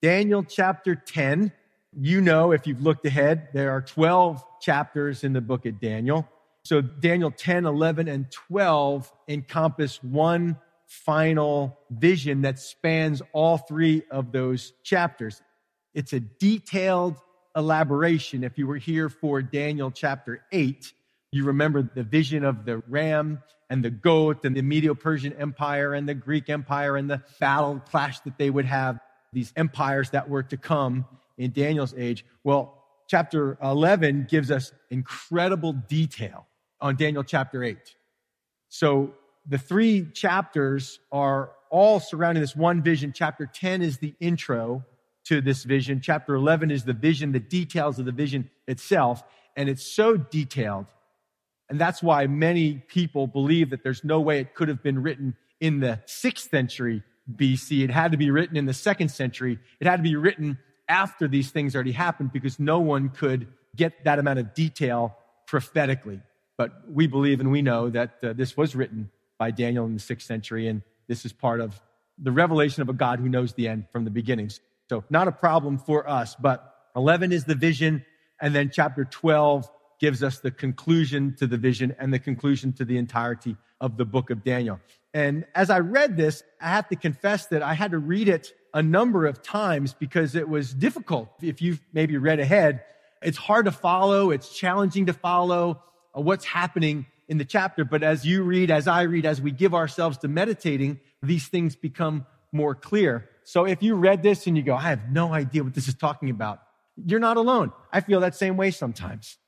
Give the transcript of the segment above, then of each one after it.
Daniel chapter 10. You know, if you've looked ahead, there are 12 chapters in the book of Daniel. So Daniel 10, 11, and 12 encompass one final vision that spans all three of those chapters. It's a detailed elaboration. If you were here for Daniel chapter 8, you remember the vision of the ram and the goat and the Medo Persian Empire and the Greek Empire and the battle clash that they would have, these empires that were to come in Daniel's age. Well, chapter 11 gives us incredible detail on Daniel chapter 8. So the three chapters are all surrounding this one vision. Chapter 10 is the intro to this vision. Chapter 11 is the vision, the details of the vision itself. And it's so detailed. And that's why many people believe that there's no way it could have been written in the sixth century BC. It had to be written in the second century. It had to be written after these things already happened because no one could get that amount of detail prophetically. But we believe and we know that uh, this was written by Daniel in the sixth century, and this is part of the revelation of a God who knows the end from the beginnings. So, not a problem for us, but 11 is the vision, and then chapter 12 gives us the conclusion to the vision and the conclusion to the entirety of the book of Daniel. And as I read this, I have to confess that I had to read it a number of times because it was difficult. If you've maybe read ahead, it's hard to follow, it's challenging to follow uh, what's happening in the chapter. But as you read, as I read, as we give ourselves to meditating, these things become more clear. So if you read this and you go, I have no idea what this is talking about, you're not alone. I feel that same way sometimes.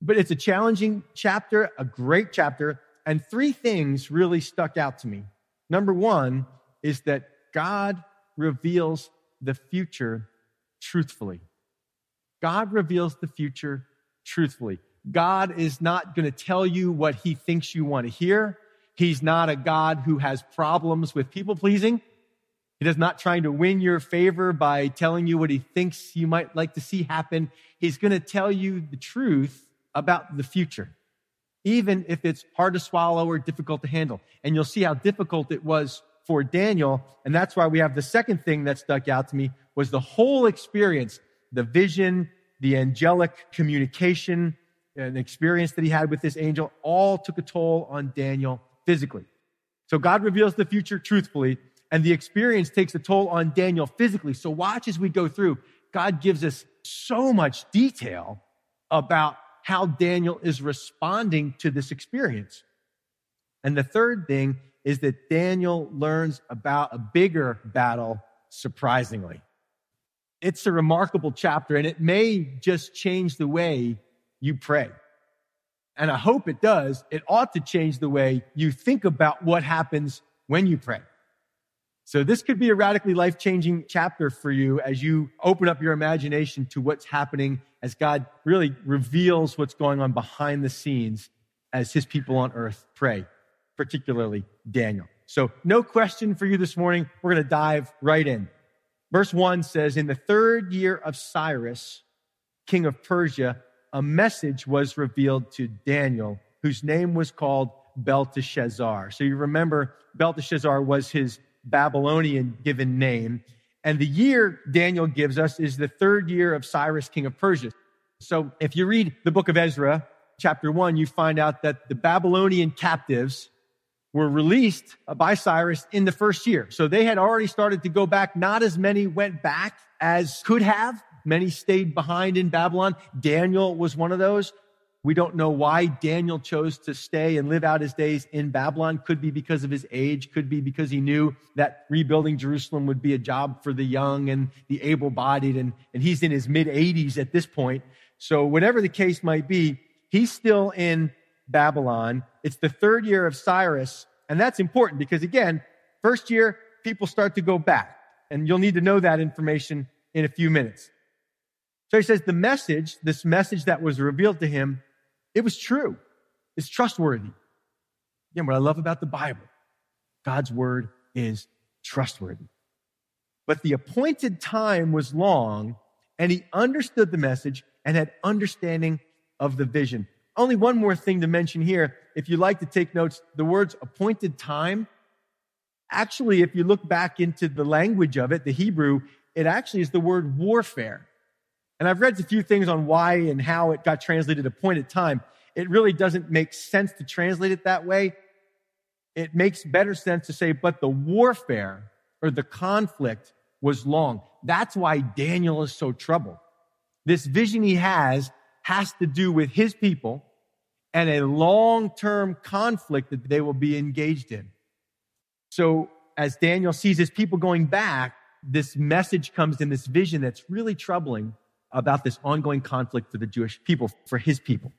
But it's a challenging chapter, a great chapter, and three things really stuck out to me. Number one is that God reveals the future truthfully. God reveals the future truthfully. God is not going to tell you what he thinks you want to hear. He's not a God who has problems with people pleasing. He is not trying to win your favor by telling you what he thinks you might like to see happen. He's going to tell you the truth about the future, even if it's hard to swallow or difficult to handle. And you'll see how difficult it was for Daniel. And that's why we have the second thing that stuck out to me was the whole experience, the vision, the angelic communication, an experience that he had with this angel all took a toll on Daniel physically. So God reveals the future truthfully, and the experience takes a toll on Daniel physically. So watch as we go through. God gives us so much detail about how Daniel is responding to this experience. And the third thing is that Daniel learns about a bigger battle surprisingly. It's a remarkable chapter and it may just change the way you pray. And I hope it does. It ought to change the way you think about what happens when you pray. So this could be a radically life changing chapter for you as you open up your imagination to what's happening as God really reveals what's going on behind the scenes as his people on earth pray, particularly Daniel. So no question for you this morning. We're going to dive right in. Verse one says, in the third year of Cyrus, king of Persia, a message was revealed to Daniel, whose name was called Belteshazzar. So you remember Belteshazzar was his Babylonian given name. And the year Daniel gives us is the third year of Cyrus, king of Persia. So if you read the book of Ezra, chapter one, you find out that the Babylonian captives were released by Cyrus in the first year. So they had already started to go back. Not as many went back as could have. Many stayed behind in Babylon. Daniel was one of those. We don't know why Daniel chose to stay and live out his days in Babylon. Could be because of his age. Could be because he knew that rebuilding Jerusalem would be a job for the young and the able bodied. And, and he's in his mid 80s at this point. So whatever the case might be, he's still in Babylon. It's the third year of Cyrus. And that's important because again, first year, people start to go back. And you'll need to know that information in a few minutes. So he says the message, this message that was revealed to him, it was true. It's trustworthy. Again, what I love about the Bible, God's word is trustworthy. But the appointed time was long and he understood the message and had understanding of the vision. Only one more thing to mention here. If you like to take notes, the words appointed time, actually, if you look back into the language of it, the Hebrew, it actually is the word warfare. And I've read a few things on why and how it got translated appointed time. It really doesn't make sense to translate it that way. It makes better sense to say, but the warfare or the conflict was long. That's why Daniel is so troubled. This vision he has has to do with his people and a long-term conflict that they will be engaged in. So as Daniel sees his people going back, this message comes in this vision that's really troubling about this ongoing conflict for the Jewish people, for his people.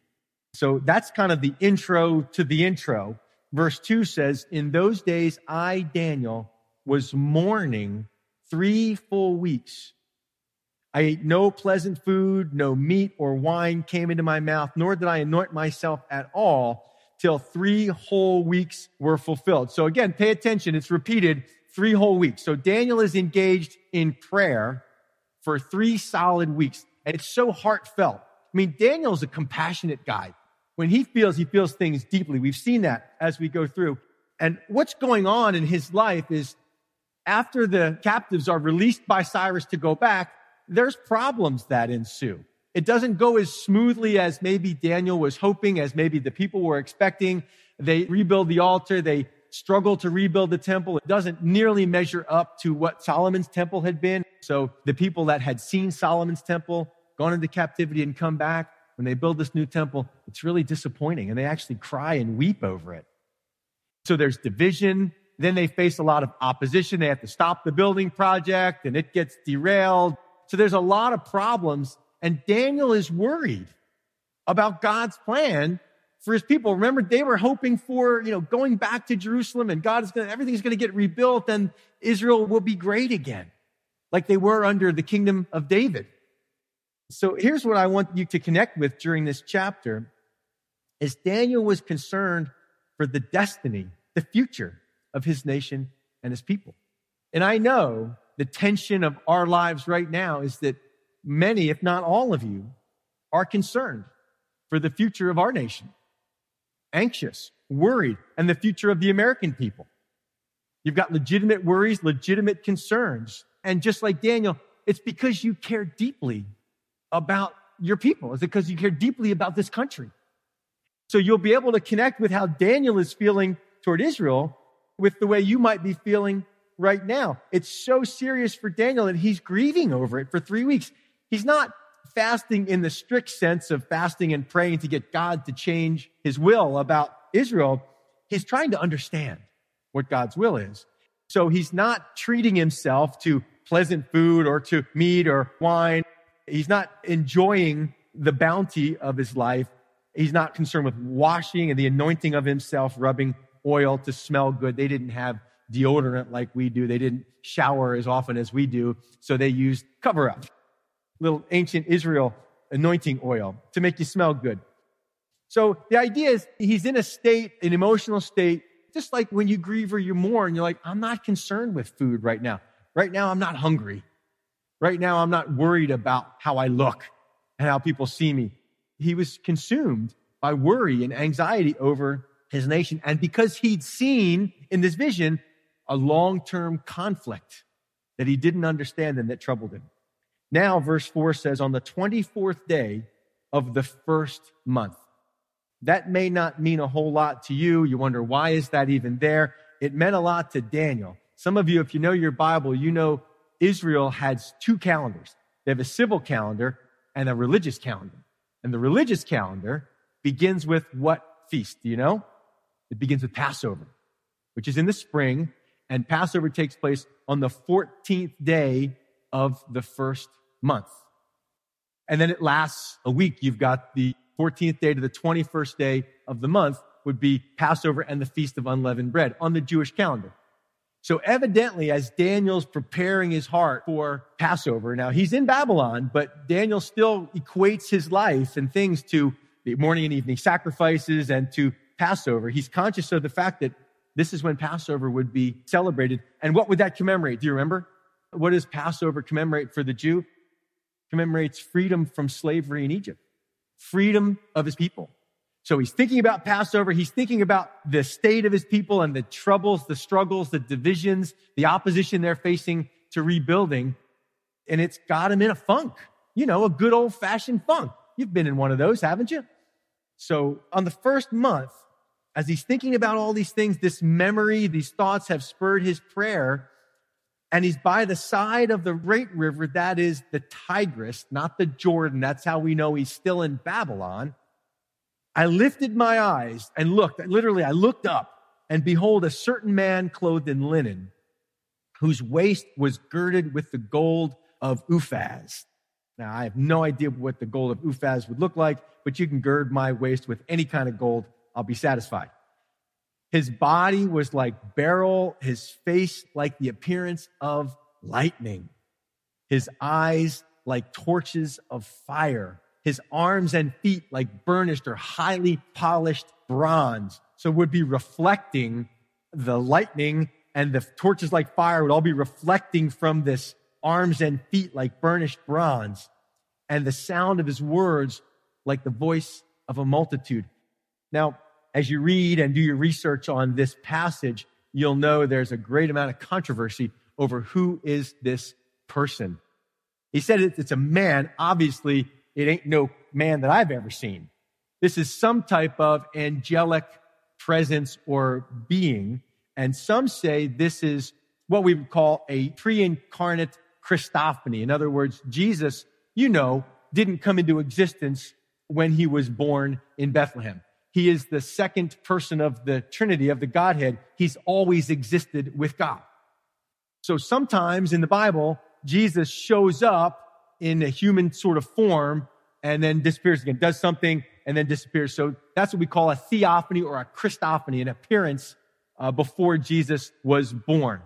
So that's kind of the intro to the intro. Verse two says, in those days, I, Daniel, was mourning three full weeks. I ate no pleasant food, no meat or wine came into my mouth, nor did I anoint myself at all till three whole weeks were fulfilled. So again, pay attention. It's repeated three whole weeks. So Daniel is engaged in prayer for three solid weeks. And it's so heartfelt. I mean, Daniel's a compassionate guy. When he feels, he feels things deeply. We've seen that as we go through. And what's going on in his life is after the captives are released by Cyrus to go back, there's problems that ensue. It doesn't go as smoothly as maybe Daniel was hoping, as maybe the people were expecting. They rebuild the altar. They struggle to rebuild the temple. It doesn't nearly measure up to what Solomon's temple had been. So the people that had seen Solomon's temple, gone into captivity and come back, when they build this new temple, it's really disappointing and they actually cry and weep over it. So there's division. Then they face a lot of opposition. They have to stop the building project and it gets derailed. So there's a lot of problems and Daniel is worried about God's plan for his people. Remember, they were hoping for, you know, going back to Jerusalem and God is going to, everything's going to get rebuilt and Israel will be great again, like they were under the kingdom of David. So here's what I want you to connect with during this chapter is Daniel was concerned for the destiny, the future of his nation and his people. And I know the tension of our lives right now is that many, if not all of you, are concerned for the future of our nation anxious, worried, and the future of the American people. You've got legitimate worries, legitimate concerns. And just like Daniel, it's because you care deeply about your people. Is it because you care deeply about this country. So you'll be able to connect with how Daniel is feeling toward Israel with the way you might be feeling right now. It's so serious for Daniel and he's grieving over it for three weeks. He's not fasting in the strict sense of fasting and praying to get God to change his will about Israel. He's trying to understand what God's will is. So he's not treating himself to pleasant food or to meat or wine. He's not enjoying the bounty of his life. He's not concerned with washing and the anointing of himself, rubbing oil to smell good. They didn't have deodorant like we do. They didn't shower as often as we do. So they used cover up little ancient Israel anointing oil to make you smell good. So the idea is he's in a state, an emotional state, just like when you grieve or you mourn, you're like, I'm not concerned with food right now. Right now, I'm not hungry. Right now, I'm not worried about how I look and how people see me. He was consumed by worry and anxiety over his nation. And because he'd seen in this vision a long-term conflict that he didn't understand and that troubled him. Now, verse 4 says, on the 24th day of the first month. That may not mean a whole lot to you. You wonder, why is that even there? It meant a lot to Daniel. Some of you, if you know your Bible, you know Israel has two calendars. They have a civil calendar and a religious calendar. And the religious calendar begins with what feast? Do you know? It begins with Passover, which is in the spring, and Passover takes place on the 14th day of the first month. And then it lasts a week. You've got the 14th day to the 21st day of the month would be Passover and the Feast of Unleavened Bread on the Jewish calendar. So evidently, as Daniel's preparing his heart for Passover, now he's in Babylon, but Daniel still equates his life and things to the morning and evening sacrifices and to Passover. He's conscious of the fact that this is when Passover would be celebrated. And what would that commemorate? Do you remember? What does Passover commemorate for the Jew? commemorates freedom from slavery in Egypt, freedom of his people. So he's thinking about Passover. He's thinking about the state of his people and the troubles, the struggles, the divisions, the opposition they're facing to rebuilding. and it's got him in a funk, you know, a good old fashioned funk. You've been in one of those, haven't you? So on the first month, as he's thinking about all these things, this memory, these thoughts have spurred his prayer. And he's by the side of the great river, that is the Tigris, not the Jordan. That's how we know he's still in Babylon. I lifted my eyes and looked, literally, I looked up and behold, a certain man clothed in linen, whose waist was girded with the gold of Uphaz. Now, I have no idea what the gold of Uphaz would look like, but you can gird my waist with any kind of gold. I'll be satisfied. His body was like beryl, his face like the appearance of lightning, his eyes like torches of fire, his arms and feet like burnished or highly polished bronze. So would be reflecting the lightning and the torches like fire would all be reflecting from this arms and feet like burnished bronze and the sound of his words like the voice of a multitude. Now, as you read and do your research on this passage, you'll know there's a great amount of controversy over who is this person. He said it's a man. Obviously, it ain't no man that I've ever seen. This is some type of angelic presence or being. And some say this is what we would call a pre-incarnate Christophany. In other words, Jesus, you know, didn't come into existence when he was born in Bethlehem. He is the second person of the Trinity, of the Godhead. He's always existed with God. So sometimes in the Bible, Jesus shows up in a human sort of form and then disappears again, does something and then disappears. So that's what we call a theophany or a Christophany, an appearance uh, before Jesus was born.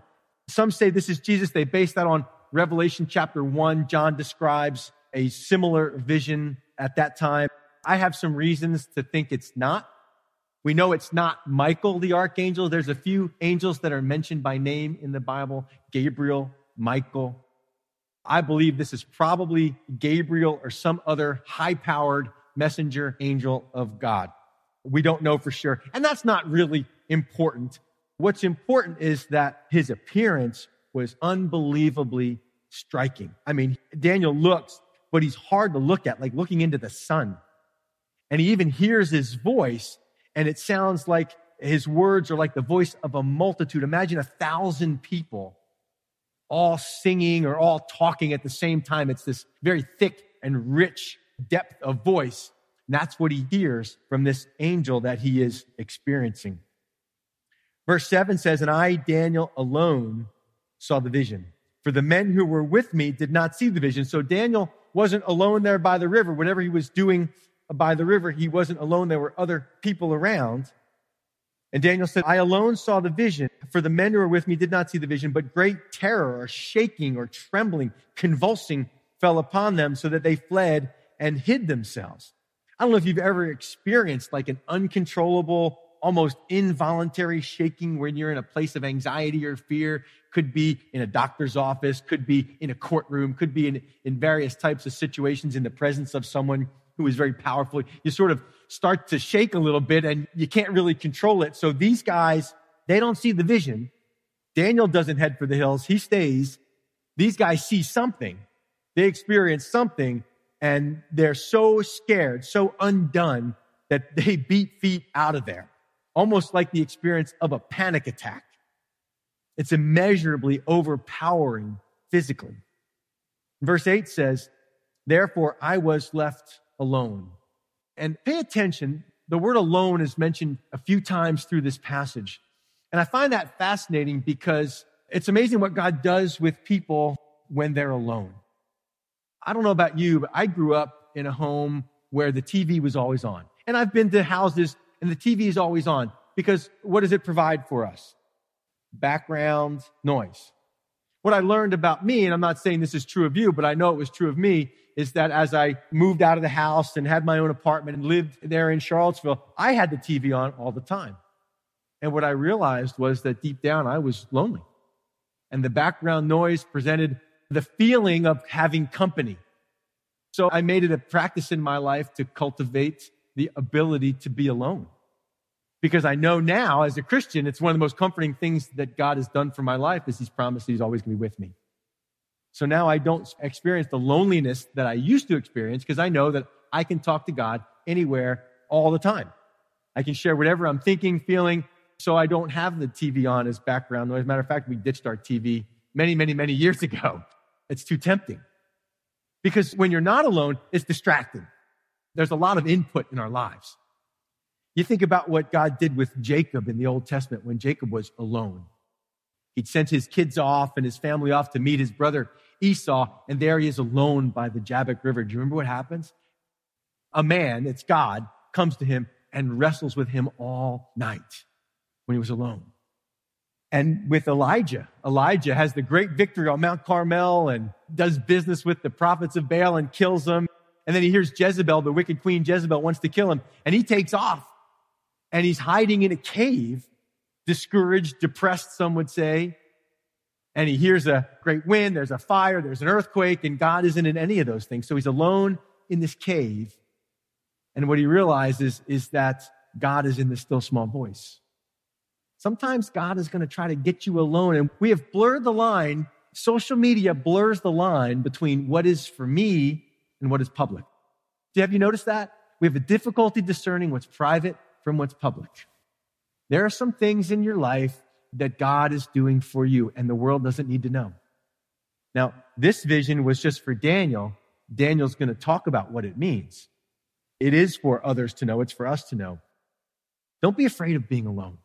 Some say this is Jesus. They base that on Revelation chapter one. John describes a similar vision at that time. I have some reasons to think it's not. We know it's not Michael the archangel. There's a few angels that are mentioned by name in the Bible Gabriel, Michael. I believe this is probably Gabriel or some other high powered messenger angel of God. We don't know for sure. And that's not really important. What's important is that his appearance was unbelievably striking. I mean, Daniel looks, but he's hard to look at, like looking into the sun. And he even hears his voice and it sounds like his words are like the voice of a multitude. Imagine a thousand people all singing or all talking at the same time. It's this very thick and rich depth of voice. And that's what he hears from this angel that he is experiencing. Verse 7 says, And I, Daniel, alone saw the vision. For the men who were with me did not see the vision. So Daniel wasn't alone there by the river. Whatever he was doing by the river, he wasn't alone. There were other people around. And Daniel said, I alone saw the vision, for the men who were with me did not see the vision, but great terror or shaking or trembling, convulsing fell upon them so that they fled and hid themselves. I don't know if you've ever experienced like an uncontrollable, almost involuntary shaking when you're in a place of anxiety or fear. Could be in a doctor's office, could be in a courtroom, could be in, in various types of situations in the presence of someone who is very powerful. You sort of start to shake a little bit and you can't really control it. So these guys, they don't see the vision. Daniel doesn't head for the hills. He stays. These guys see something. They experience something and they're so scared, so undone that they beat feet out of there. Almost like the experience of a panic attack. It's immeasurably overpowering physically. Verse 8 says, Therefore I was left alone. And pay attention, the word alone is mentioned a few times through this passage. And I find that fascinating because it's amazing what God does with people when they're alone. I don't know about you, but I grew up in a home where the TV was always on. And I've been to houses and the TV is always on because what does it provide for us? Background noise. What I learned about me, and I'm not saying this is true of you, but I know it was true of me, is that as I moved out of the house and had my own apartment and lived there in Charlottesville, I had the TV on all the time. And what I realized was that deep down I was lonely. And the background noise presented the feeling of having company. So I made it a practice in my life to cultivate the ability to be alone. Because I know now as a Christian, it's one of the most comforting things that God has done for my life is he's promised he's always going to be with me. So now I don't experience the loneliness that I used to experience because I know that I can talk to God anywhere all the time. I can share whatever I'm thinking, feeling, so I don't have the TV on as background noise. Matter of fact, we ditched our TV many, many, many years ago. It's too tempting. Because when you're not alone, it's distracting. There's a lot of input in our lives. You think about what God did with Jacob in the Old Testament when Jacob was alone. He'd sent his kids off and his family off to meet his brother Esau, and there he is alone by the Jabbok River. Do you remember what happens? A man, it's God, comes to him and wrestles with him all night when he was alone. And with Elijah, Elijah has the great victory on Mount Carmel and does business with the prophets of Baal and kills them. And then he hears Jezebel, the wicked queen Jezebel, wants to kill him. And he takes off and he's hiding in a cave, discouraged, depressed, some would say. And he hears a great wind, there's a fire, there's an earthquake, and God isn't in any of those things. So he's alone in this cave. And what he realizes is that God is in the still small voice. Sometimes God is going to try to get you alone. And we have blurred the line. Social media blurs the line between what is for me and what is public. Do Have you noticed that? We have a difficulty discerning what's private from what's public. There are some things in your life that God is doing for you and the world doesn't need to know. Now, this vision was just for Daniel. Daniel's going to talk about what it means. It is for others to know. It's for us to know. Don't be afraid of being alone.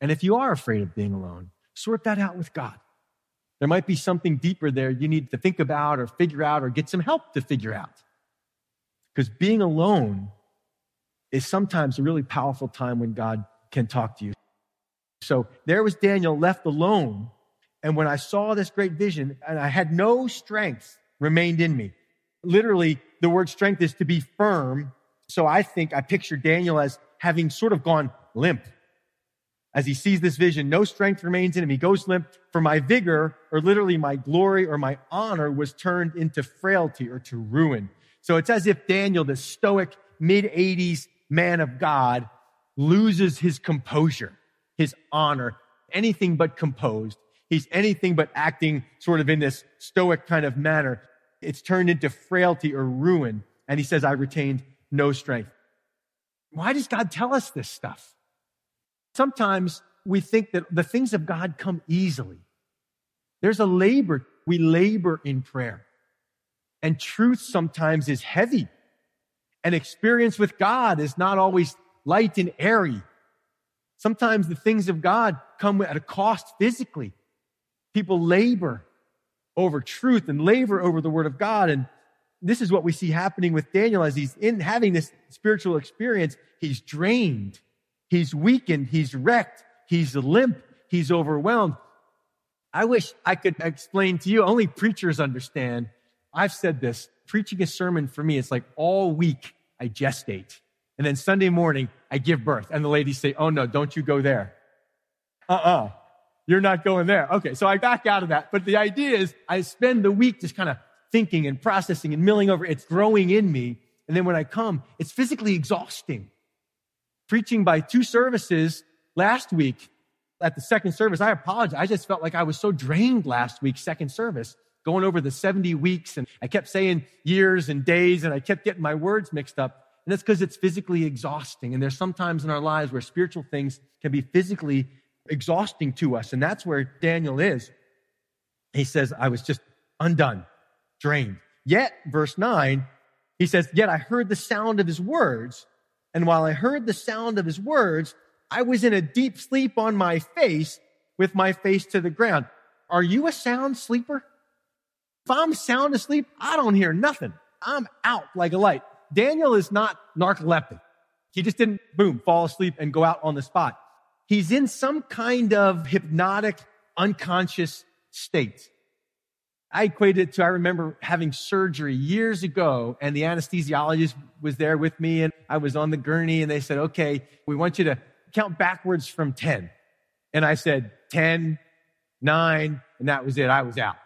And if you are afraid of being alone, sort that out with God. There might be something deeper there you need to think about or figure out or get some help to figure out. Because being alone is sometimes a really powerful time when God can talk to you. So there was Daniel left alone. And when I saw this great vision and I had no strength remained in me, literally the word strength is to be firm. So I think I picture Daniel as having sort of gone limp as he sees this vision, no strength remains in him. He goes limp, for my vigor, or literally my glory or my honor, was turned into frailty or to ruin. So it's as if Daniel, the stoic mid 80s man of God, loses his composure, his honor, anything but composed. He's anything but acting sort of in this stoic kind of manner. It's turned into frailty or ruin. And he says, I retained no strength. Why does God tell us this stuff? Sometimes we think that the things of God come easily. There's a labor. We labor in prayer. And truth sometimes is heavy. And experience with God is not always light and airy. Sometimes the things of God come at a cost physically. People labor over truth and labor over the word of God. And this is what we see happening with Daniel as he's in having this spiritual experience. He's drained. He's weakened. He's wrecked. He's limp. He's overwhelmed. I wish I could explain to you. Only preachers understand. I've said this. Preaching a sermon for me, it's like all week I gestate. And then Sunday morning, I give birth. And the ladies say, Oh no, don't you go there. Uh uh-uh, uh. you are not going there. Okay. So I back out of that. But the idea is I spend the week just kind of thinking and processing and milling over. It's growing in me. And then when I come, it's physically exhausting preaching by two services last week at the second service. I apologize. I just felt like I was so drained last week, second service, going over the 70 weeks. And I kept saying years and days and I kept getting my words mixed up. And that's because it's physically exhausting. And there's sometimes in our lives where spiritual things can be physically exhausting to us. And that's where Daniel is. He says, I was just undone, drained. Yet, verse nine, he says, yet I heard the sound of his words and while I heard the sound of his words, I was in a deep sleep on my face with my face to the ground. Are you a sound sleeper? If I'm sound asleep, I don't hear nothing. I'm out like a light. Daniel is not narcoleptic. He just didn't, boom, fall asleep and go out on the spot. He's in some kind of hypnotic, unconscious state. I equated it to, I remember having surgery years ago and the anesthesiologist was there with me and I was on the gurney and they said, okay, we want you to count backwards from 10. And I said 10, 9, and that was it. I was out.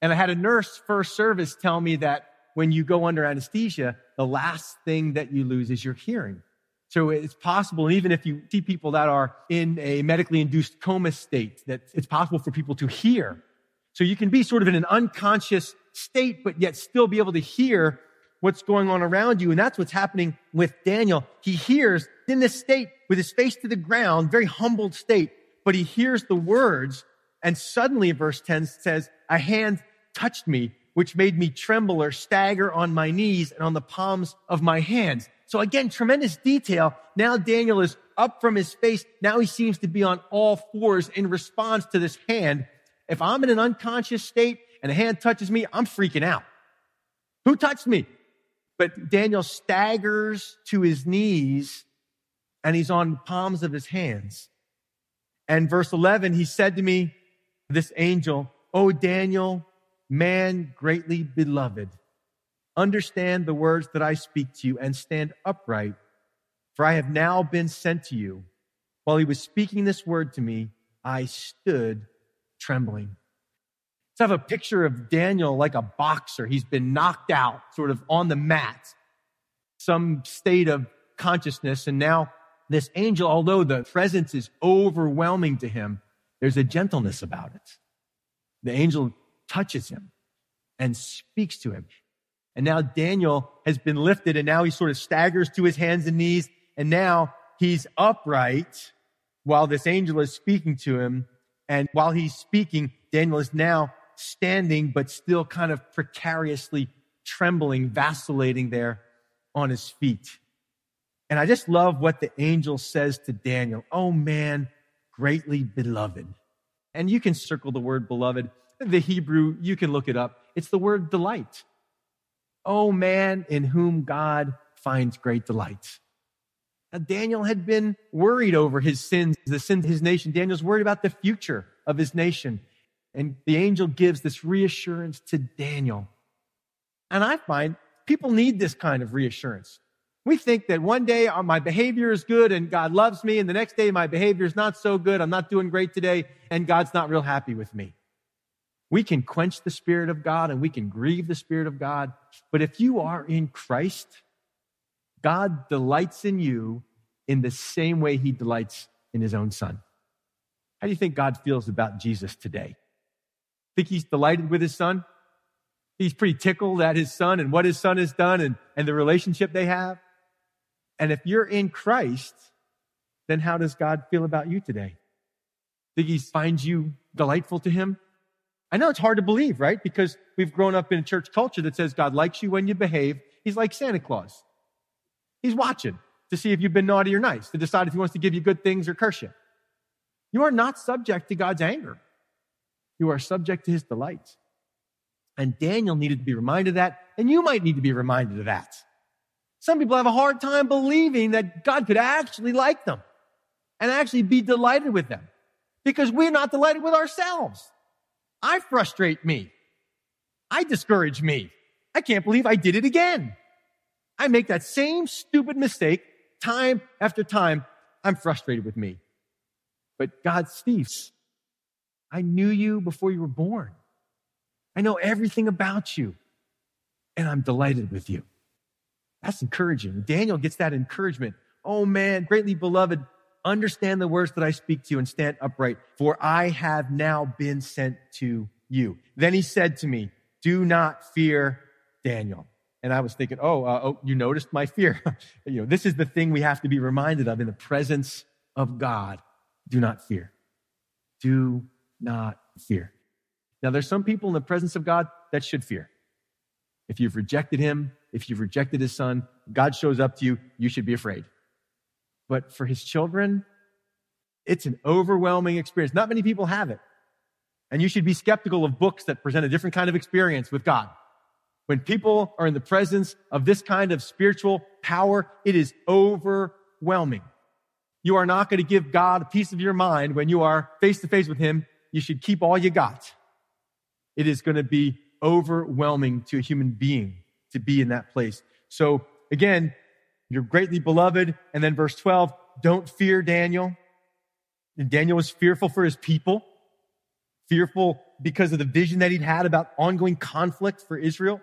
And I had a nurse first service tell me that when you go under anesthesia, the last thing that you lose is your hearing. So it's possible, and even if you see people that are in a medically induced coma state, that it's possible for people to hear So you can be sort of in an unconscious state, but yet still be able to hear what's going on around you. And that's what's happening with Daniel. He hears in this state with his face to the ground, very humbled state, but he hears the words. And suddenly verse 10 says, a hand touched me, which made me tremble or stagger on my knees and on the palms of my hands. So again, tremendous detail. Now Daniel is up from his face. Now he seems to be on all fours in response to this hand. If I'm in an unconscious state and a hand touches me, I'm freaking out. Who touched me? But Daniel staggers to his knees and he's on palms of his hands. And verse 11, he said to me, this angel, Oh, Daniel, man greatly beloved, understand the words that I speak to you and stand upright, for I have now been sent to you. While he was speaking this word to me, I stood trembling. Let's have a picture of Daniel like a boxer. He's been knocked out, sort of on the mat, some state of consciousness. And now this angel, although the presence is overwhelming to him, there's a gentleness about it. The angel touches him and speaks to him. And now Daniel has been lifted and now he sort of staggers to his hands and knees. And now he's upright while this angel is speaking to him. And while he's speaking, Daniel is now standing, but still kind of precariously trembling, vacillating there on his feet. And I just love what the angel says to Daniel. Oh man, greatly beloved. And you can circle the word beloved. The Hebrew, you can look it up. It's the word delight. Oh man, in whom God finds great delight. Now, Daniel had been worried over his sins, the sins of his nation. Daniel's worried about the future of his nation. And the angel gives this reassurance to Daniel. And I find people need this kind of reassurance. We think that one day uh, my behavior is good and God loves me, and the next day my behavior is not so good. I'm not doing great today, and God's not real happy with me. We can quench the Spirit of God and we can grieve the Spirit of God. But if you are in Christ, God delights in you in the same way he delights in his own son. How do you think God feels about Jesus today? Think he's delighted with his son? He's pretty tickled at his son and what his son has done and, and the relationship they have. And if you're in Christ, then how does God feel about you today? Think he finds you delightful to him? I know it's hard to believe, right? Because we've grown up in a church culture that says God likes you when you behave. He's like Santa Claus. He's watching to see if you've been naughty or nice, to decide if he wants to give you good things or curse you. You are not subject to God's anger. You are subject to his delights. And Daniel needed to be reminded of that, and you might need to be reminded of that. Some people have a hard time believing that God could actually like them and actually be delighted with them because we're not delighted with ourselves. I frustrate me. I discourage me. I can't believe I did it again. I make that same stupid mistake time after time. I'm frustrated with me. But God, Steve, I knew you before you were born. I know everything about you and I'm delighted with you. That's encouraging. Daniel gets that encouragement. Oh man, greatly beloved, understand the words that I speak to you and stand upright, for I have now been sent to you. Then he said to me, do not fear Daniel. And I was thinking, oh, uh, oh, you noticed my fear. you know, this is the thing we have to be reminded of in the presence of God. Do not fear. Do not fear. Now, there's some people in the presence of God that should fear. If you've rejected him, if you've rejected his son, God shows up to you, you should be afraid. But for his children, it's an overwhelming experience. Not many people have it. And you should be skeptical of books that present a different kind of experience with God. When people are in the presence of this kind of spiritual power, it is overwhelming. You are not going to give God a piece of your mind when you are face to face with him. You should keep all you got. It is going to be overwhelming to a human being to be in that place. So again, you're greatly beloved. And then verse 12, don't fear Daniel. And Daniel was fearful for his people, fearful because of the vision that he'd had about ongoing conflict for Israel.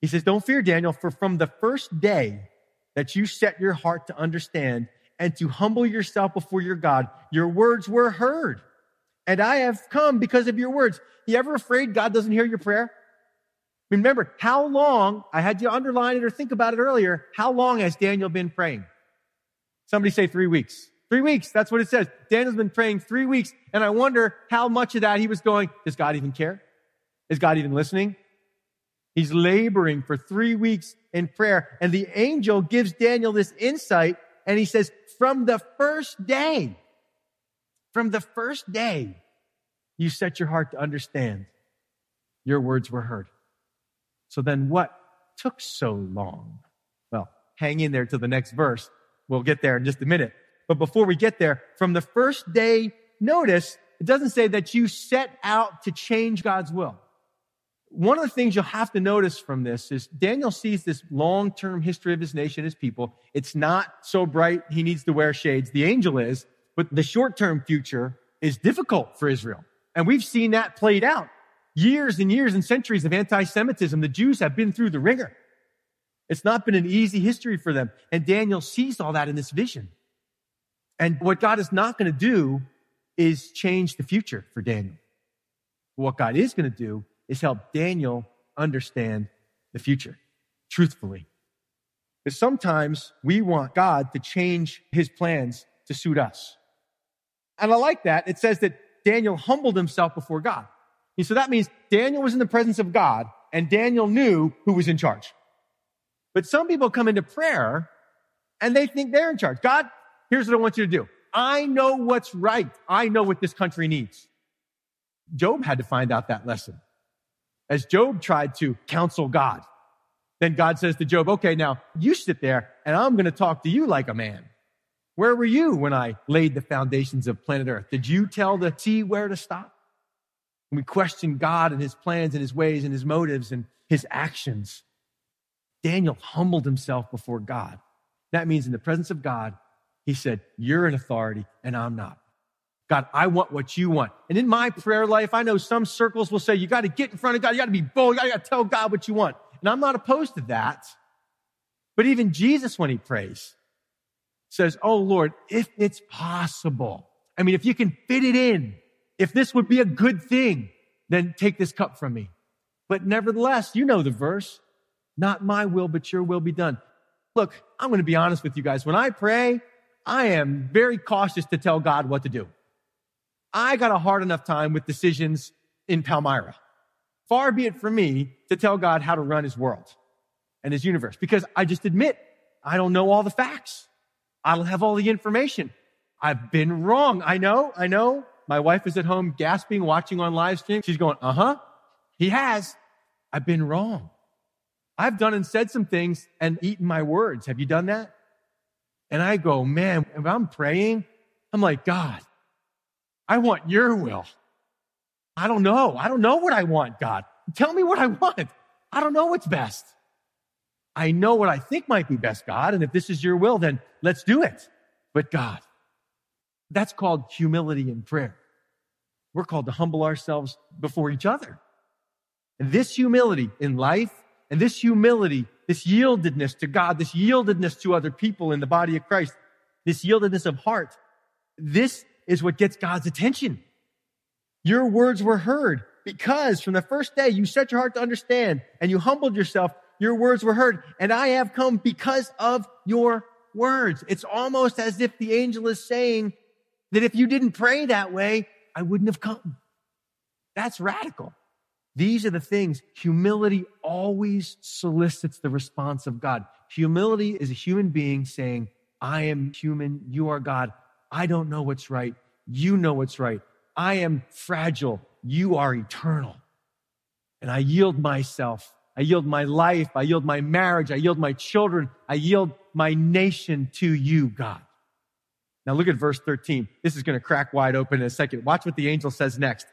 He says, don't fear Daniel, for from the first day that you set your heart to understand and to humble yourself before your God, your words were heard And I have come because of your words. You ever afraid God doesn't hear your prayer? Remember, how long, I had you underline it or think about it earlier, how long has Daniel been praying? Somebody say three weeks. Three weeks. That's what it says. Daniel's been praying three weeks. And I wonder how much of that he was going, does God even care? Is God even listening? He's laboring for three weeks in prayer. And the angel gives Daniel this insight. And he says, from the first day, from the first day you set your heart to understand, your words were heard. So then what took so long? Well, hang in there till the next verse. We'll get there in just a minute. But before we get there, from the first day, notice it doesn't say that you set out to change God's will. One of the things you'll have to notice from this is Daniel sees this long-term history of his nation, his people. It's not so bright he needs to wear shades. The angel is, but the short-term future is difficult for Israel. And we've seen that played out. Years and years and centuries of anti-Semitism. The Jews have been through the ringer. It's not been an easy history for them. And Daniel sees all that in this vision. And what God is not going to do is change the future for Daniel. What God is going to do is help Daniel understand the future truthfully. Because sometimes we want God to change his plans to suit us. And I like that. It says that Daniel humbled himself before God. And so that means Daniel was in the presence of God and Daniel knew who was in charge. But some people come into prayer and they think they're in charge. God, here's what I want you to do. I know what's right. I know what this country needs. Job had to find out that lesson as Job tried to counsel God. Then God says to Job, okay, now you sit there and I'm going to talk to you like a man. Where were you when I laid the foundations of planet earth? Did you tell the sea where to stop? We question God and his plans and his ways and his motives and his actions. Daniel humbled himself before God. That means in the presence of God, he said, You're an authority and I'm not. God, I want what you want. And in my prayer life, I know some circles will say, you got to get in front of God. You got to be bold. You got to tell God what you want. And I'm not opposed to that. But even Jesus, when he prays, says, Oh Lord, if it's possible. I mean, if you can fit it in, if this would be a good thing, then take this cup from me. But nevertheless, you know the verse, not my will, but your will be done. Look, I'm going to be honest with you guys. When I pray, I am very cautious to tell God what to do. I got a hard enough time with decisions in Palmyra. Far be it from me to tell God how to run his world and his universe because I just admit I don't know all the facts. I don't have all the information. I've been wrong. I know, I know. My wife is at home gasping, watching on live stream. She's going, uh huh. He has. I've been wrong. I've done and said some things and eaten my words. Have you done that? And I go, man, if I'm praying, I'm like, God, I want your will. I don't know. I don't know what I want, God. Tell me what I want. I don't know what's best. I know what I think might be best, God. And if this is your will, then let's do it. But God, that's called humility in prayer. We're called to humble ourselves before each other. And this humility in life and this humility, this yieldedness to God, this yieldedness to other people in the body of Christ, this yieldedness of heart, this is what gets God's attention. Your words were heard because from the first day you set your heart to understand and you humbled yourself. Your words were heard and I have come because of your words. It's almost as if the angel is saying that if you didn't pray that way, I wouldn't have come. That's radical. These are the things. Humility always solicits the response of God. Humility is a human being saying, I am human. You are God. I don't know what's right. You know what's right. I am fragile. You are eternal. And I yield myself. I yield my life. I yield my marriage. I yield my children. I yield my nation to you, God. Now look at verse 13. This is going to crack wide open in a second. Watch what the angel says next.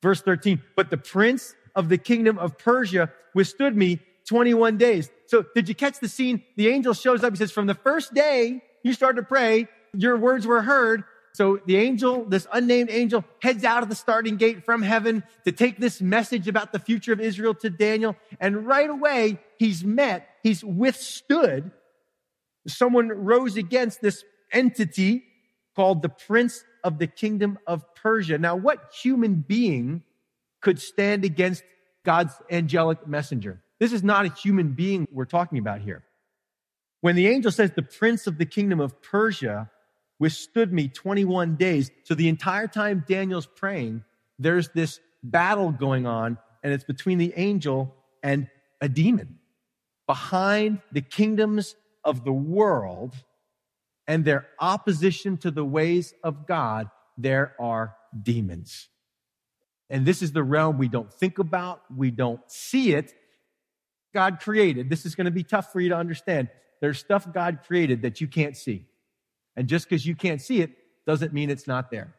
Verse 13. But the prince of the kingdom of Persia withstood me 21 days. So did you catch the scene? The angel shows up. He says, from the first day you started to pray, your words were heard. So the angel, this unnamed angel, heads out of the starting gate from heaven to take this message about the future of Israel to Daniel. And right away, he's met, he's withstood. Someone rose against this entity called the Prince of the kingdom of Persia. Now, what human being could stand against God's angelic messenger? This is not a human being we're talking about here. When the angel says the prince of the kingdom of Persia withstood me 21 days, so the entire time Daniel's praying, there's this battle going on, and it's between the angel and a demon. Behind the kingdoms of the world and their opposition to the ways of God, there are demons. And this is the realm we don't think about, we don't see it. God created. This is going to be tough for you to understand. There's stuff God created that you can't see. And just because you can't see it doesn't mean it's not there.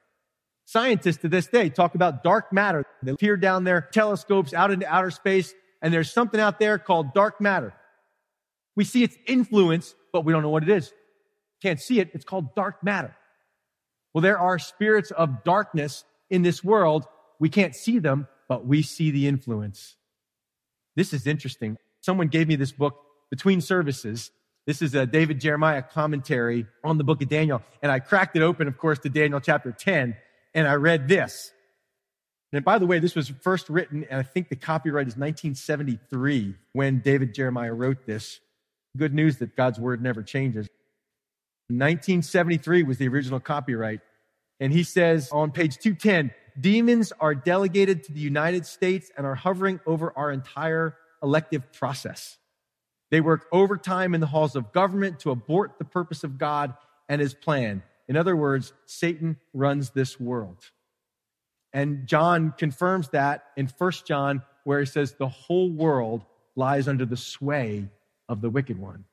Scientists to this day talk about dark matter. They peer down their telescopes out into outer space, and there's something out there called dark matter. We see its influence, but we don't know what it is. Can't see it. It's called dark matter. Well, there are spirits of darkness in this world. We can't see them, but we see the influence. This is interesting. Someone gave me this book between services. This is a David Jeremiah commentary on the book of Daniel. And I cracked it open, of course, to Daniel chapter 10. And I read this. And by the way, this was first written, and I think the copyright is 1973 when David Jeremiah wrote this. Good news that God's word never changes. 1973 was the original copyright. And he says on page 210, demons are delegated to the United States and are hovering over our entire elective process. They work overtime in the halls of government to abort the purpose of God and his plan. In other words, Satan runs this world. And John confirms that in 1 John, where he says the whole world lies under the sway of the wicked one.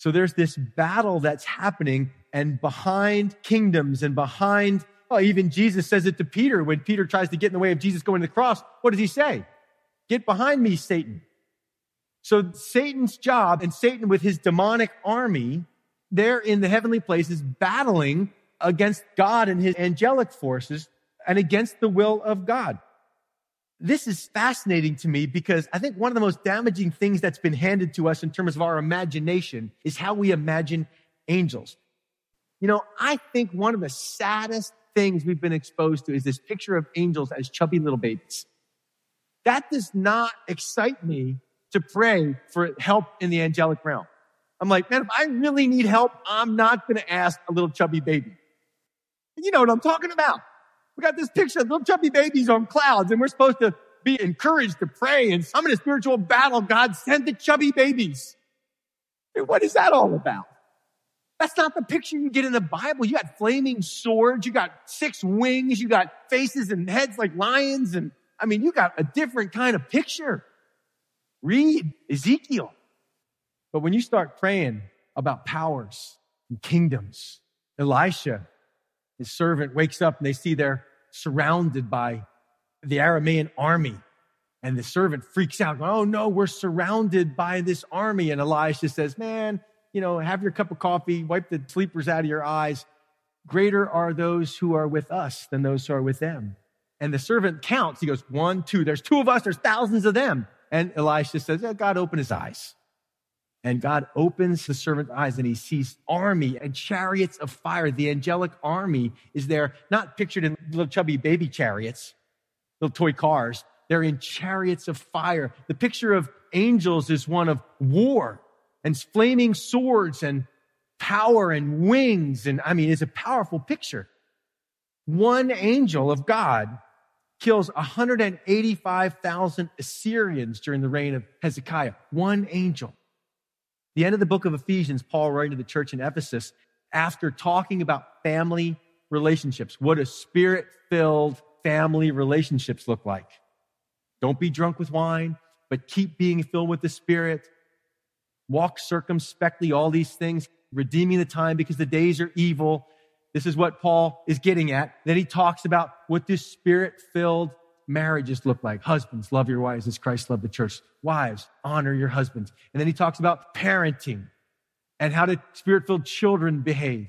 So there's this battle that's happening and behind kingdoms and behind, well, even Jesus says it to Peter when Peter tries to get in the way of Jesus going to the cross. What does he say? Get behind me, Satan. So Satan's job and Satan with his demonic army, they're in the heavenly places battling against God and his angelic forces and against the will of God. This is fascinating to me because I think one of the most damaging things that's been handed to us in terms of our imagination is how we imagine angels. You know, I think one of the saddest things we've been exposed to is this picture of angels as chubby little babies. That does not excite me to pray for help in the angelic realm. I'm like, man, if I really need help, I'm not going to ask a little chubby baby. You know what I'm talking about. We got this picture of little chubby babies on clouds and we're supposed to be encouraged to pray and summon a spiritual battle. God sent the chubby babies. what is that all about? That's not the picture you get in the Bible. You got flaming swords. You got six wings. You got faces and heads like lions. And I mean, you got a different kind of picture. Read Ezekiel. But when you start praying about powers and kingdoms, Elisha, his servant wakes up and they see their surrounded by the Aramean army. And the servant freaks out. Oh no, we're surrounded by this army. And Elisha says, man, you know, have your cup of coffee, wipe the sleepers out of your eyes. Greater are those who are with us than those who are with them. And the servant counts. He goes, one, two. There's two of us. There's thousands of them. And Elisha says, yeah, God open his eyes. And God opens the servant's eyes and he sees army and chariots of fire. The angelic army is there, not pictured in little chubby baby chariots, little toy cars. They're in chariots of fire. The picture of angels is one of war and flaming swords and power and wings. And I mean, it's a powerful picture. One angel of God kills 185,000 Assyrians during the reign of Hezekiah. One angel. The end of the book of Ephesians, Paul writing to the church in Ephesus, after talking about family relationships, what a spirit filled family relationships look like. Don't be drunk with wine, but keep being filled with the Spirit. Walk circumspectly, all these things, redeeming the time because the days are evil. This is what Paul is getting at. Then he talks about what this spirit filled marriages look like. Husbands, love your wives as Christ loved the church. Wives, honor your husbands. And then he talks about parenting and how do spirit filled children behave.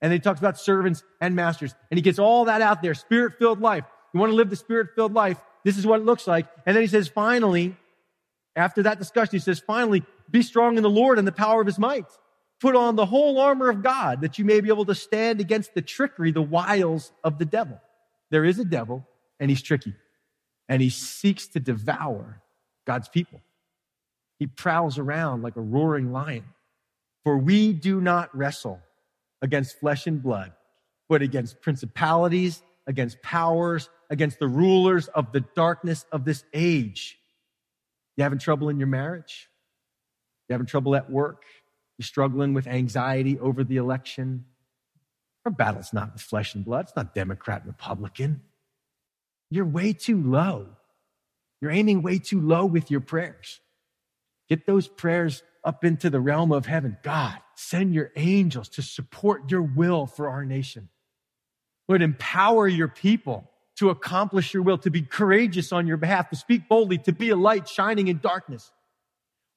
And then he talks about servants and masters. And he gets all that out there. Spirit filled life. You want to live the spirit filled life. This is what it looks like. And then he says, finally, after that discussion, he says, finally, be strong in the Lord and the power of his might. Put on the whole armor of God that you may be able to stand against the trickery, the wiles of the devil. There is a devil and he's tricky and he seeks to devour God's people. He prowls around like a roaring lion. For we do not wrestle against flesh and blood, but against principalities, against powers, against the rulers of the darkness of this age. You having trouble in your marriage? You having trouble at work? You're struggling with anxiety over the election. Our battle's not with flesh and blood. It's not Democrat, Republican. You're way too low. You're aiming way too low with your prayers. Get those prayers up into the realm of heaven. God, send your angels to support your will for our nation. Lord, empower your people to accomplish your will, to be courageous on your behalf, to speak boldly, to be a light shining in darkness.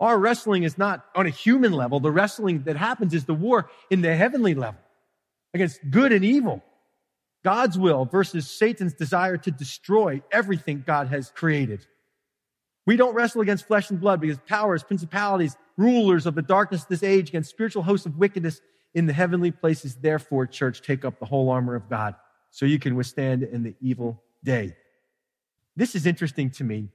Our wrestling is not on a human level. The wrestling that happens is the war in the heavenly level against good and evil. God's will versus Satan's desire to destroy everything God has created. We don't wrestle against flesh and blood because powers, principalities, rulers of the darkness of this age, against spiritual hosts of wickedness in the heavenly places. Therefore, church, take up the whole armor of God so you can withstand in the evil day. This is interesting to me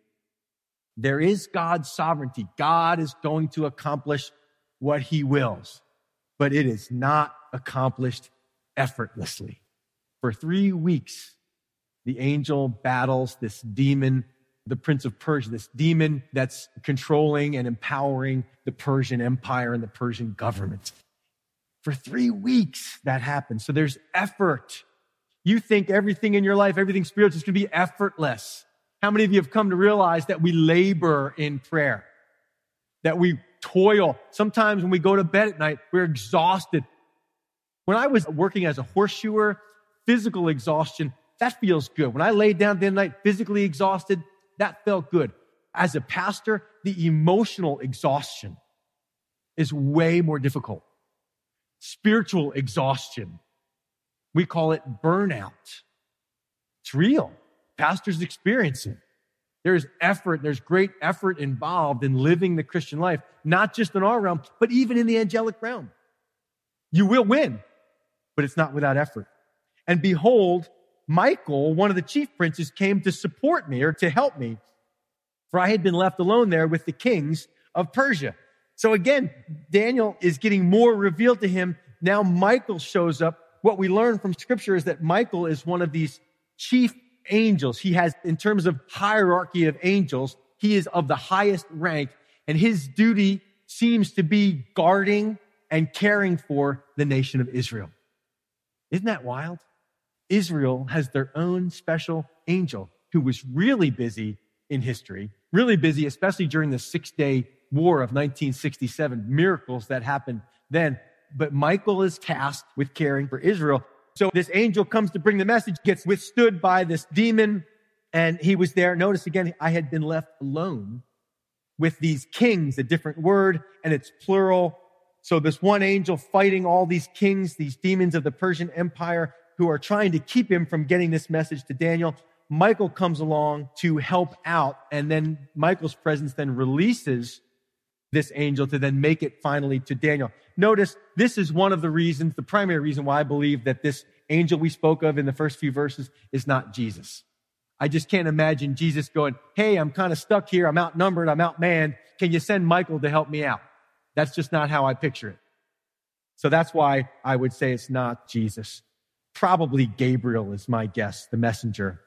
there is God's sovereignty. God is going to accomplish what he wills, but it is not accomplished effortlessly. For three weeks, the angel battles this demon, the prince of Persia, this demon that's controlling and empowering the Persian empire and the Persian government. For three weeks, that happens. So there's effort. You think everything in your life, everything spiritual is going to be effortless. How many of you have come to realize that we labor in prayer? That we toil. Sometimes when we go to bed at night, we're exhausted. When I was working as a horseshoer, physical exhaustion, that feels good. When I laid down the night physically exhausted, that felt good. As a pastor, the emotional exhaustion is way more difficult. Spiritual exhaustion. We call it burnout. It's real. Pastors experience it. There's effort, there's great effort involved in living the Christian life, not just in our realm, but even in the angelic realm. You will win, but it's not without effort. And behold, Michael, one of the chief princes, came to support me or to help me, for I had been left alone there with the kings of Persia. So again, Daniel is getting more revealed to him. Now Michael shows up. What we learn from scripture is that Michael is one of these chief angels. He has, in terms of hierarchy of angels, he is of the highest rank and his duty seems to be guarding and caring for the nation of Israel. Isn't that wild? Israel has their own special angel who was really busy in history, really busy, especially during the six day war of 1967, miracles that happened then. But Michael is tasked with caring for Israel. So this angel comes to bring the message, gets withstood by this demon, and he was there. Notice again, I had been left alone with these kings, a different word, and it's plural. So this one angel fighting all these kings, these demons of the Persian Empire who are trying to keep him from getting this message to Daniel. Michael comes along to help out, and then Michael's presence then releases this angel to then make it finally to Daniel. Notice this is one of the reasons, the primary reason why I believe that this angel we spoke of in the first few verses is not Jesus. I just can't imagine Jesus going, Hey, I'm kind of stuck here. I'm outnumbered. I'm outmanned. Can you send Michael to help me out? That's just not how I picture it. So that's why I would say it's not Jesus. Probably Gabriel is my guess, the messenger.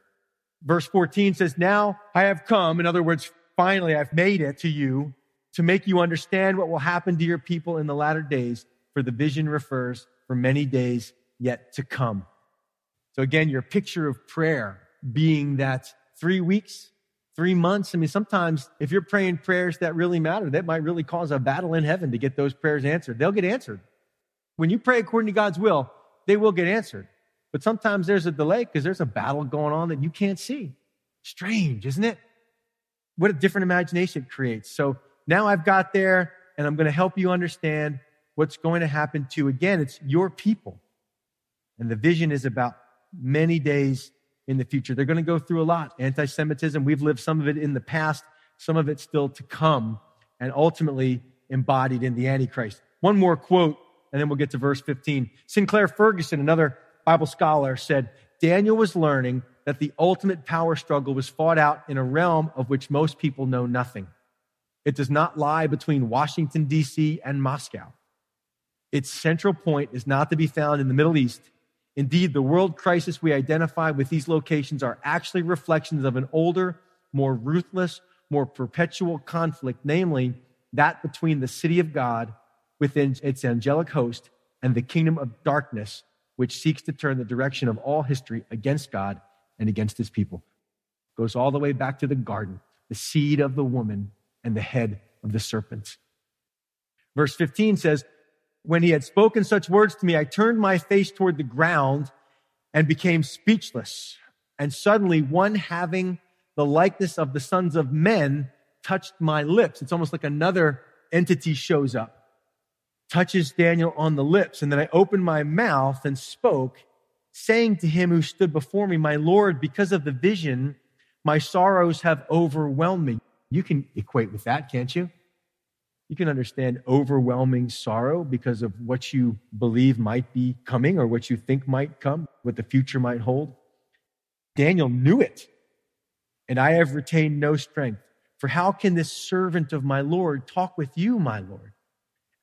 Verse 14 says, Now I have come. In other words, finally I've made it to you to make you understand what will happen to your people in the latter days, for the vision refers for many days yet to come. So again, your picture of prayer being that three weeks, three months. I mean, sometimes if you're praying prayers that really matter, that might really cause a battle in heaven to get those prayers answered. They'll get answered. When you pray according to God's will, they will get answered. But sometimes there's a delay because there's a battle going on that you can't see. Strange, isn't it? What a different imagination it creates. So now I've got there and I'm going to help you understand what's going to happen to, again, it's your people. And the vision is about many days in the future. They're going to go through a lot. Anti Semitism, we've lived some of it in the past, some of it still to come, and ultimately embodied in the Antichrist. One more quote and then we'll get to verse 15. Sinclair Ferguson, another Bible scholar, said Daniel was learning that the ultimate power struggle was fought out in a realm of which most people know nothing. It does not lie between Washington, D.C. and Moscow. Its central point is not to be found in the Middle East. Indeed, the world crisis we identify with these locations are actually reflections of an older, more ruthless, more perpetual conflict, namely that between the city of God within its angelic host and the kingdom of darkness, which seeks to turn the direction of all history against God and against his people. Goes all the way back to the garden, the seed of the woman and the head of the serpent. Verse 15 says, When he had spoken such words to me, I turned my face toward the ground and became speechless. And suddenly one having the likeness of the sons of men touched my lips. It's almost like another entity shows up, touches Daniel on the lips. And then I opened my mouth and spoke, saying to him who stood before me, My Lord, because of the vision, my sorrows have overwhelmed me. You can equate with that, can't you? You can understand overwhelming sorrow because of what you believe might be coming or what you think might come, what the future might hold. Daniel knew it and I have retained no strength. For how can this servant of my Lord talk with you, my Lord?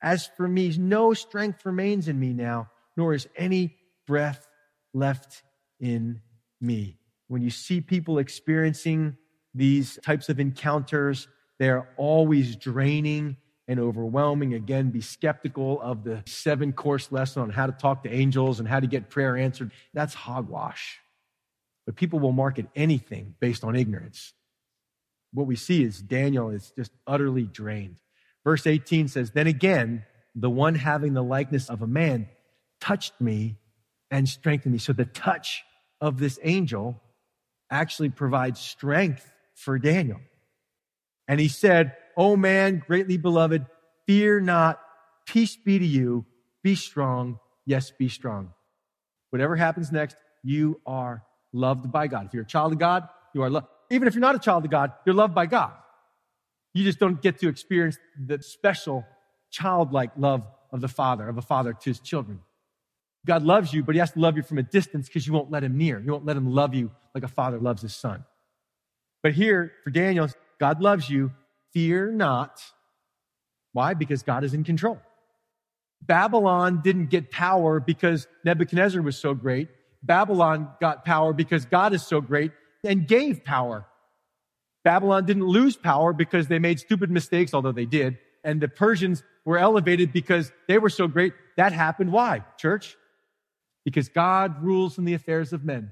As for me, no strength remains in me now, nor is any breath left in me. When you see people experiencing these types of encounters, they're always draining and overwhelming. Again, be skeptical of the seven course lesson on how to talk to angels and how to get prayer answered. That's hogwash. But people will market anything based on ignorance. What we see is Daniel is just utterly drained. Verse 18 says, Then again, the one having the likeness of a man touched me and strengthened me. So the touch of this angel actually provides strength for Daniel. And he said, O man, greatly beloved, fear not, peace be to you, be strong, yes, be strong. Whatever happens next, you are loved by God. If you're a child of God, you are loved. Even if you're not a child of God, you're loved by God. You just don't get to experience the special childlike love of the Father, of a father to his children. God loves you, but he has to love you from a distance because you won't let him near. You won't let him love you like a father loves his son. But here, for Daniel, God loves you. Fear not. Why? Because God is in control. Babylon didn't get power because Nebuchadnezzar was so great. Babylon got power because God is so great and gave power. Babylon didn't lose power because they made stupid mistakes, although they did. And the Persians were elevated because they were so great. That happened. Why, church? Because God rules in the affairs of men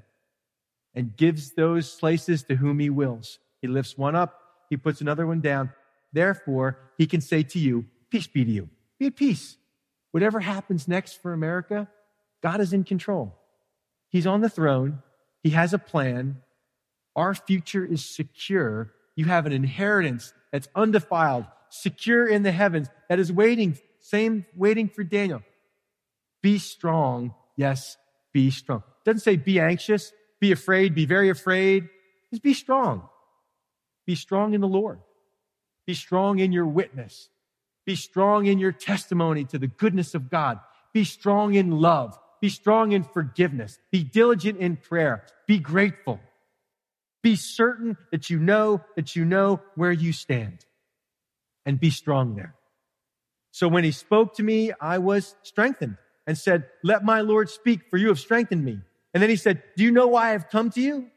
and gives those places to whom he wills. He lifts one up, he puts another one down. Therefore, he can say to you, Peace be to you. Be at peace. Whatever happens next for America, God is in control. He's on the throne. He has a plan. Our future is secure. You have an inheritance that's undefiled, secure in the heavens, that is waiting, same waiting for Daniel. Be strong. Yes, be strong. It doesn't say be anxious, be afraid, be very afraid. Just be strong. Be strong in the Lord. Be strong in your witness. Be strong in your testimony to the goodness of God. Be strong in love. Be strong in forgiveness. Be diligent in prayer. Be grateful. Be certain that you know that you know where you stand and be strong there. So when he spoke to me, I was strengthened and said, let my Lord speak for you have strengthened me. And then he said, do you know why I've come to you?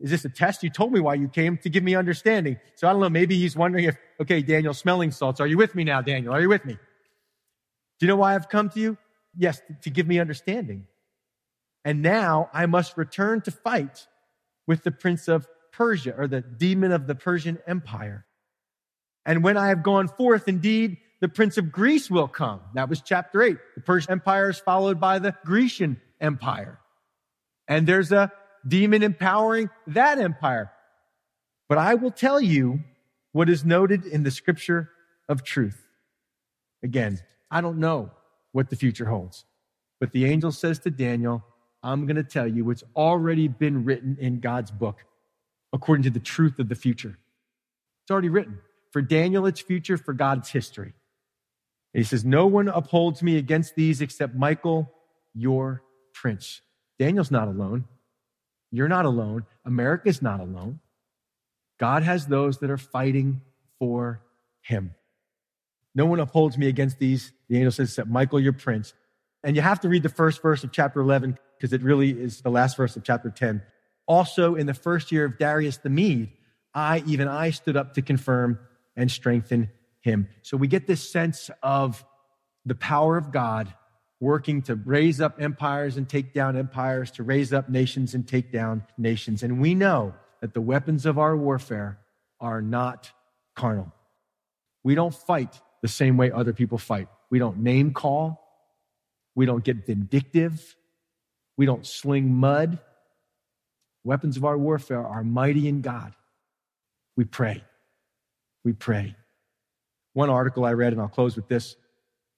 Is this a test? You told me why you came to give me understanding. So I don't know. Maybe he's wondering if, okay, Daniel, smelling salts. Are you with me now, Daniel? Are you with me? Do you know why I've come to you? Yes, to give me understanding. And now I must return to fight with the prince of Persia or the demon of the Persian empire. And when I have gone forth, indeed, the prince of Greece will come. That was chapter eight. The Persian empire is followed by the Grecian empire. And there's a demon empowering that empire. But I will tell you what is noted in the scripture of truth. Again, I don't know what the future holds. But the angel says to Daniel, I'm going to tell you what's already been written in God's book according to the truth of the future. It's already written. For Daniel, it's future. For God, it's history. he says, No one upholds me against these except Michael, your prince. Daniel's not alone. You're not alone. America's not alone. God has those that are fighting for him. No one upholds me against these, the angel says, except Michael, your prince. And you have to read the first verse of chapter 11 because it really is the last verse of chapter 10. Also, in the first year of Darius the Mede, I, even I, stood up to confirm and strengthen him. So we get this sense of the power of God working to raise up empires and take down empires, to raise up nations and take down nations. And we know that the weapons of our warfare are not carnal. We don't fight the same way other people fight. We don't name call. We don't get vindictive. We don't sling mud. Weapons of our warfare are mighty in God. We pray. We pray. One article I read, and I'll close with this,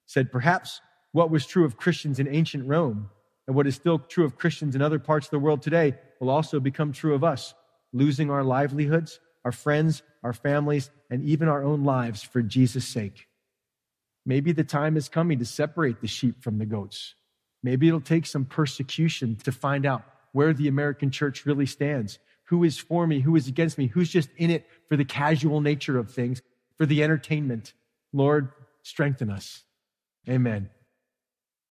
said perhaps what was true of Christians in ancient Rome and what is still true of Christians in other parts of the world today will also become true of us, losing our livelihoods, our friends, our families, and even our own lives for Jesus' sake. Maybe the time is coming to separate the sheep from the goats. Maybe it'll take some persecution to find out where the American church really stands. Who is for me? Who is against me? Who's just in it for the casual nature of things, for the entertainment? Lord, strengthen us. Amen.